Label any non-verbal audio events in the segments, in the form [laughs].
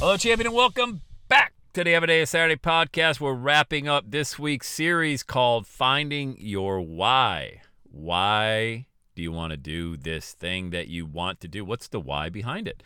Hello, champion, and welcome back to the Everyday Saturday podcast. We're wrapping up this week's series called Finding Your Why. Why do you want to do this thing that you want to do? What's the why behind it?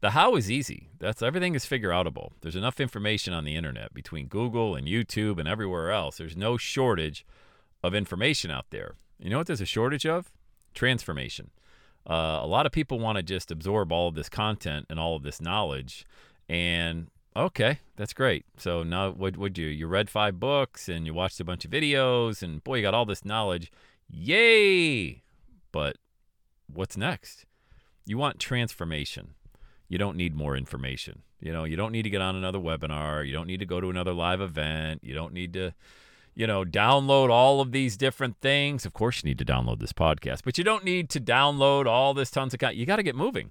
The how is easy. That's everything is figure outable. There's enough information on the internet between Google and YouTube and everywhere else. There's no shortage of information out there. You know what there's a shortage of? Transformation. Uh, a lot of people want to just absorb all of this content and all of this knowledge and okay, that's great. So now what would you you read five books and you watched a bunch of videos and boy, you got all this knowledge. Yay! But what's next? You want transformation. You don't need more information. You know, you don't need to get on another webinar. You don't need to go to another live event. You don't need to, you know, download all of these different things. Of course, you need to download this podcast, but you don't need to download all this tons of content. You got to get moving.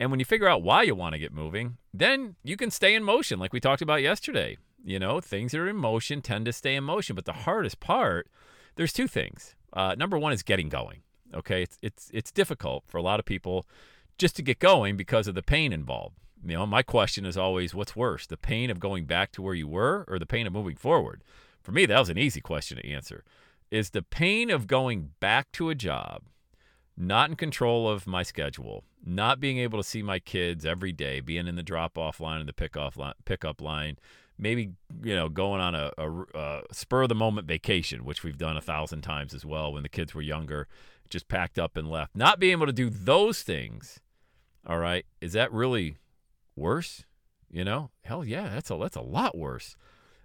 And when you figure out why you want to get moving, then you can stay in motion, like we talked about yesterday. You know, things that are in motion tend to stay in motion. But the hardest part, there's two things. Uh, number one is getting going. Okay, it's it's it's difficult for a lot of people just to get going because of the pain involved. You know, my question is always, what's worse, the pain of going back to where you were, or the pain of moving forward? For me, that was an easy question to answer. Is the pain of going back to a job, not in control of my schedule, not being able to see my kids every day, being in the drop off line and the pick off line, pickup line, maybe you know going on a, a, a spur of the moment vacation, which we've done a thousand times as well when the kids were younger, just packed up and left. Not being able to do those things, all right, is that really worse? You know, hell yeah, that's a that's a lot worse.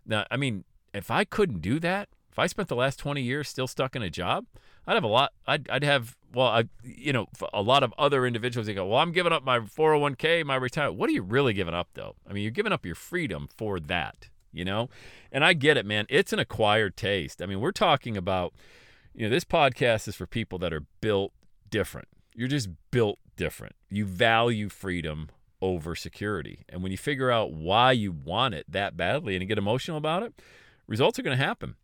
Now, I mean, if I couldn't do that, if I spent the last 20 years still stuck in a job, I'd have a lot. I'd, I'd have, well, I, you know, a lot of other individuals that go, well, I'm giving up my 401k, my retirement. What are you really giving up, though? I mean, you're giving up your freedom for that, you know? And I get it, man. It's an acquired taste. I mean, we're talking about, you know, this podcast is for people that are built different. You're just built different. You value freedom over security. And when you figure out why you want it that badly and you get emotional about it, results are going to happen.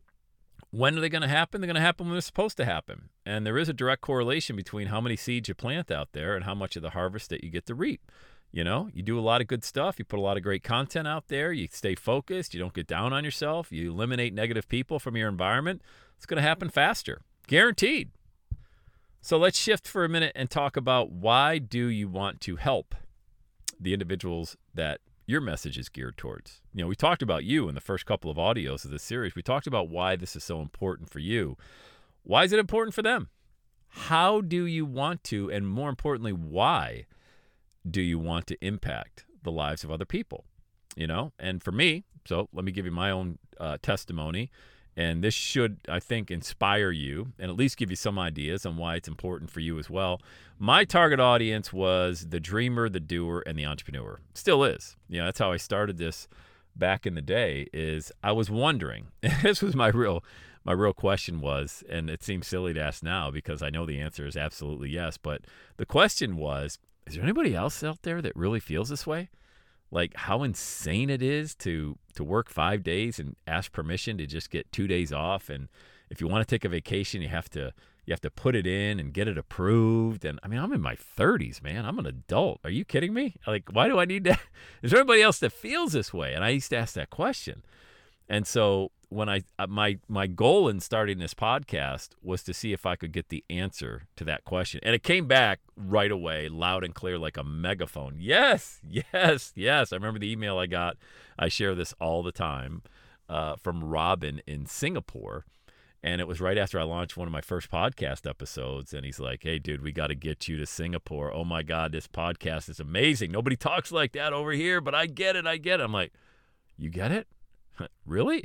When are they going to happen? They're going to happen when they're supposed to happen. And there is a direct correlation between how many seeds you plant out there and how much of the harvest that you get to reap. You know, you do a lot of good stuff, you put a lot of great content out there, you stay focused, you don't get down on yourself, you eliminate negative people from your environment. It's going to happen faster. Guaranteed. So let's shift for a minute and talk about why do you want to help the individuals that your message is geared towards. You know, we talked about you in the first couple of audios of this series. We talked about why this is so important for you. Why is it important for them? How do you want to, and more importantly, why do you want to impact the lives of other people? You know, and for me, so let me give you my own uh, testimony. And this should, I think, inspire you and at least give you some ideas on why it's important for you as well. My target audience was the dreamer, the doer, and the entrepreneur. Still is. You know, that's how I started this back in the day. Is I was wondering. [laughs] this was my real, my real question was, and it seems silly to ask now because I know the answer is absolutely yes. But the question was, is there anybody else out there that really feels this way? Like how insane it is to to work five days and ask permission to just get two days off. And if you want to take a vacation you have to you have to put it in and get it approved. And i mean i'm in my 30s man. I'm an adult. Are you kidding me? Like why do i need to [laughs] is there anybody else that feels this way? And i used to ask that question and so when I uh, my my goal in starting this podcast was to see if I could get the answer to that question, and it came back right away, loud and clear, like a megaphone. Yes, yes, yes. I remember the email I got. I share this all the time uh, from Robin in Singapore, And it was right after I launched one of my first podcast episodes. And he's like, Hey, dude, we got to get you to Singapore. Oh my God, this podcast is amazing. Nobody talks like that over here, but I get it. I get it. I'm like, You get it? [laughs] really?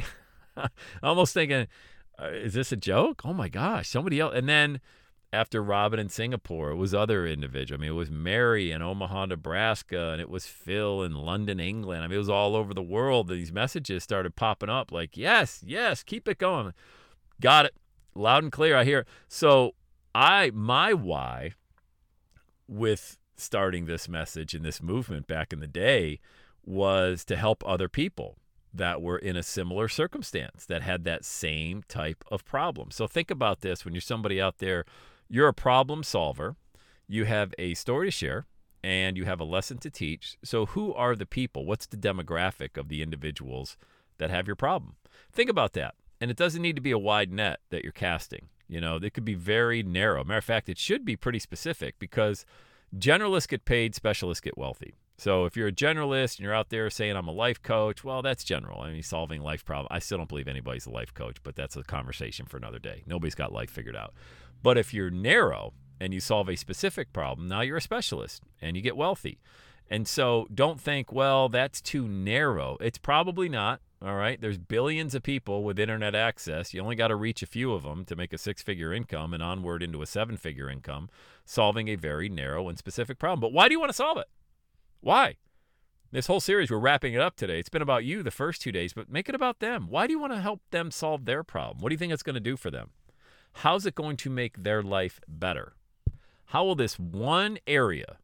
[laughs] Almost thinking, uh, Is this a joke? Oh my gosh, somebody else. And then after Robin in Singapore, it was other individuals. I mean, it was Mary in Omaha, Nebraska, and it was Phil in London, England. I mean, it was all over the world. These messages started popping up like, yes, yes, keep it going. Got it. Loud and clear. I hear. It. So I my why with starting this message and this movement back in the day was to help other people that were in a similar circumstance that had that same type of problem. So think about this when you're somebody out there, you're a problem solver, you have a story to share, and you have a lesson to teach. So who are the people? What's the demographic of the individuals that have your problem? Think about that. And it doesn't need to be a wide net that you're casting. You know, it could be very narrow. Matter of fact, it should be pretty specific because generalists get paid, specialists get wealthy. So if you're a generalist and you're out there saying I'm a life coach, well, that's general. I mean, solving life problems. I still don't believe anybody's a life coach, but that's a conversation for another day. Nobody's got life figured out. But if you're narrow and you solve a specific problem, now you're a specialist and you get wealthy. And so don't think, well, that's too narrow. It's probably not. All right. There's billions of people with internet access. You only got to reach a few of them to make a six figure income and onward into a seven figure income, solving a very narrow and specific problem. But why do you want to solve it? Why? This whole series, we're wrapping it up today. It's been about you the first two days, but make it about them. Why do you want to help them solve their problem? What do you think it's going to do for them? How's it going to make their life better? How will this one area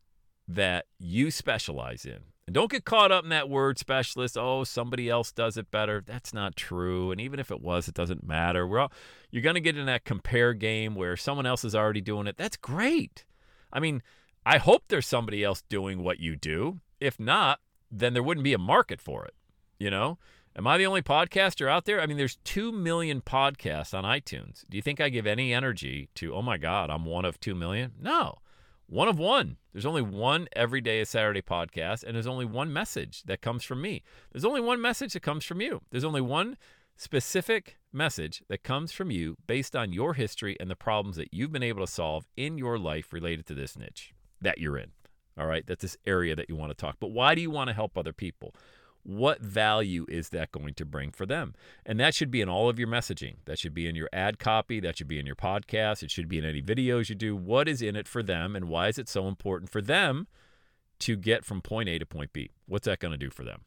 that you specialize in, and don't get caught up in that word specialist. Oh, somebody else does it better. That's not true. And even if it was, it doesn't matter. We're all, you're going to get in that compare game where someone else is already doing it. That's great. I mean, I hope there's somebody else doing what you do. If not, then there wouldn't be a market for it. You know? Am I the only podcaster out there? I mean, there's 2 million podcasts on iTunes. Do you think I give any energy to, oh my God, I'm one of 2 million? No one of one. There's only one every day a Saturday podcast, and there's only one message that comes from me. There's only one message that comes from you. There's only one specific message that comes from you based on your history and the problems that you've been able to solve in your life related to this niche that you're in. All right, that's this area that you want to talk. But why do you want to help other people? what value is that going to bring for them? And that should be in all of your messaging. That should be in your ad copy. That should be in your podcast. It should be in any videos you do. What is in it for them? And why is it so important for them to get from point A to point B? What's that going to do for them?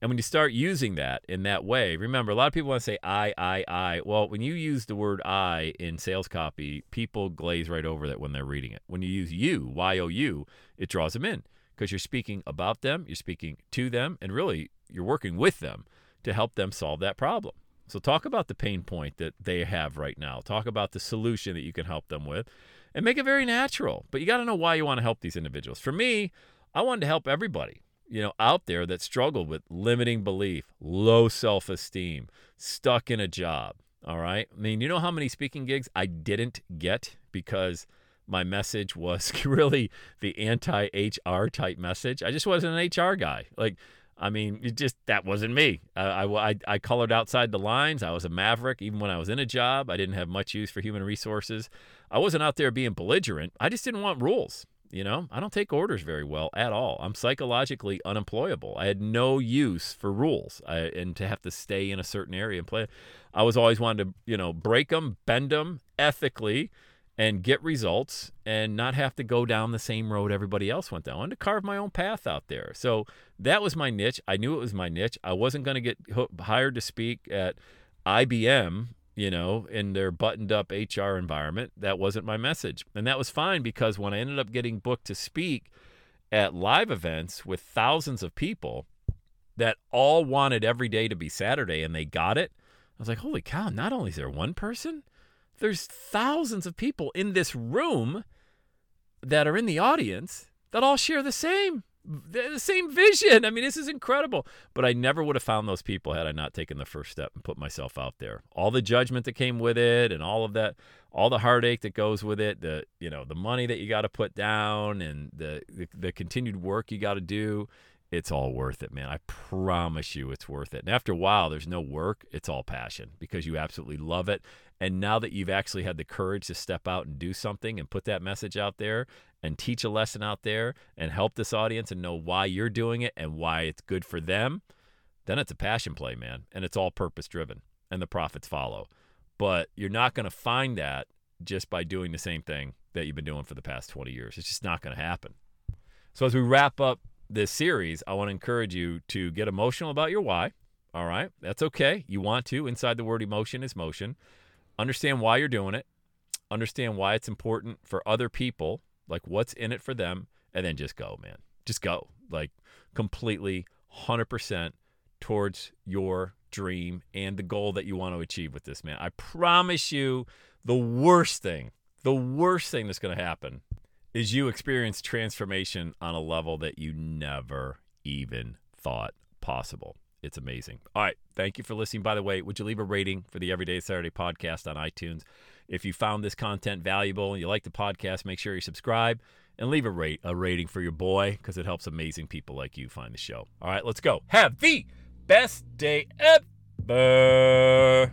And when you start using that in that way, remember, a lot of people want to say I, I, I. Well, when you use the word I in sales copy, people glaze right over that when they're reading it. When you use you, Y O U, it draws them in because you're speaking about them, you're speaking to them, and really you're working with them to help them solve that problem. So, talk about the pain point that they have right now. Talk about the solution that you can help them with and make it very natural. But you got to know why you want to help these individuals. For me, I wanted to help everybody, you know, out there that struggled with limiting belief, low self esteem, stuck in a job. All right. I mean, you know how many speaking gigs I didn't get because my message was [laughs] really the anti HR type message. I just wasn't an HR guy. Like, I mean, it just that wasn't me. I, I, I colored outside the lines. I was a maverick. Even when I was in a job, I didn't have much use for human resources. I wasn't out there being belligerent. I just didn't want rules. You know, I don't take orders very well at all. I'm psychologically unemployable. I had no use for rules I, and to have to stay in a certain area and play. I was always wanted to, you know, break them, bend them ethically and get results and not have to go down the same road everybody else went down. I wanted to carve my own path out there. So that was my niche. I knew it was my niche. I wasn't going to get hired to speak at IBM, you know, in their buttoned up HR environment. That wasn't my message. And that was fine because when I ended up getting booked to speak at live events with thousands of people that all wanted every day to be Saturday and they got it, I was like, holy cow, not only is there one person, there's thousands of people in this room that are in the audience that all share the same the same vision. I mean, this is incredible. But I never would have found those people had I not taken the first step and put myself out there. All the judgment that came with it and all of that, all the heartache that goes with it, the you know, the money that you got to put down and the, the the continued work you got to do it's all worth it, man. I promise you it's worth it. And after a while, there's no work, it's all passion because you absolutely love it. And now that you've actually had the courage to step out and do something and put that message out there and teach a lesson out there and help this audience and know why you're doing it and why it's good for them, then it's a passion play, man. And it's all purpose driven and the profits follow. But you're not going to find that just by doing the same thing that you've been doing for the past 20 years. It's just not going to happen. So as we wrap up this series, I want to encourage you to get emotional about your why. All right. That's okay. You want to. Inside the word emotion is motion. Understand why you're doing it. Understand why it's important for other people, like what's in it for them, and then just go, man. Just go. Like completely 100% towards your dream and the goal that you want to achieve with this, man. I promise you the worst thing, the worst thing that's going to happen is you experience transformation on a level that you never even thought possible. It's amazing. All right. Thank you for listening. By the way, would you leave a rating for the Everyday Saturday podcast on iTunes? If you found this content valuable and you like the podcast, make sure you subscribe and leave a rate a rating for your boy because it helps amazing people like you find the show. All right, let's go. Have the best day ever.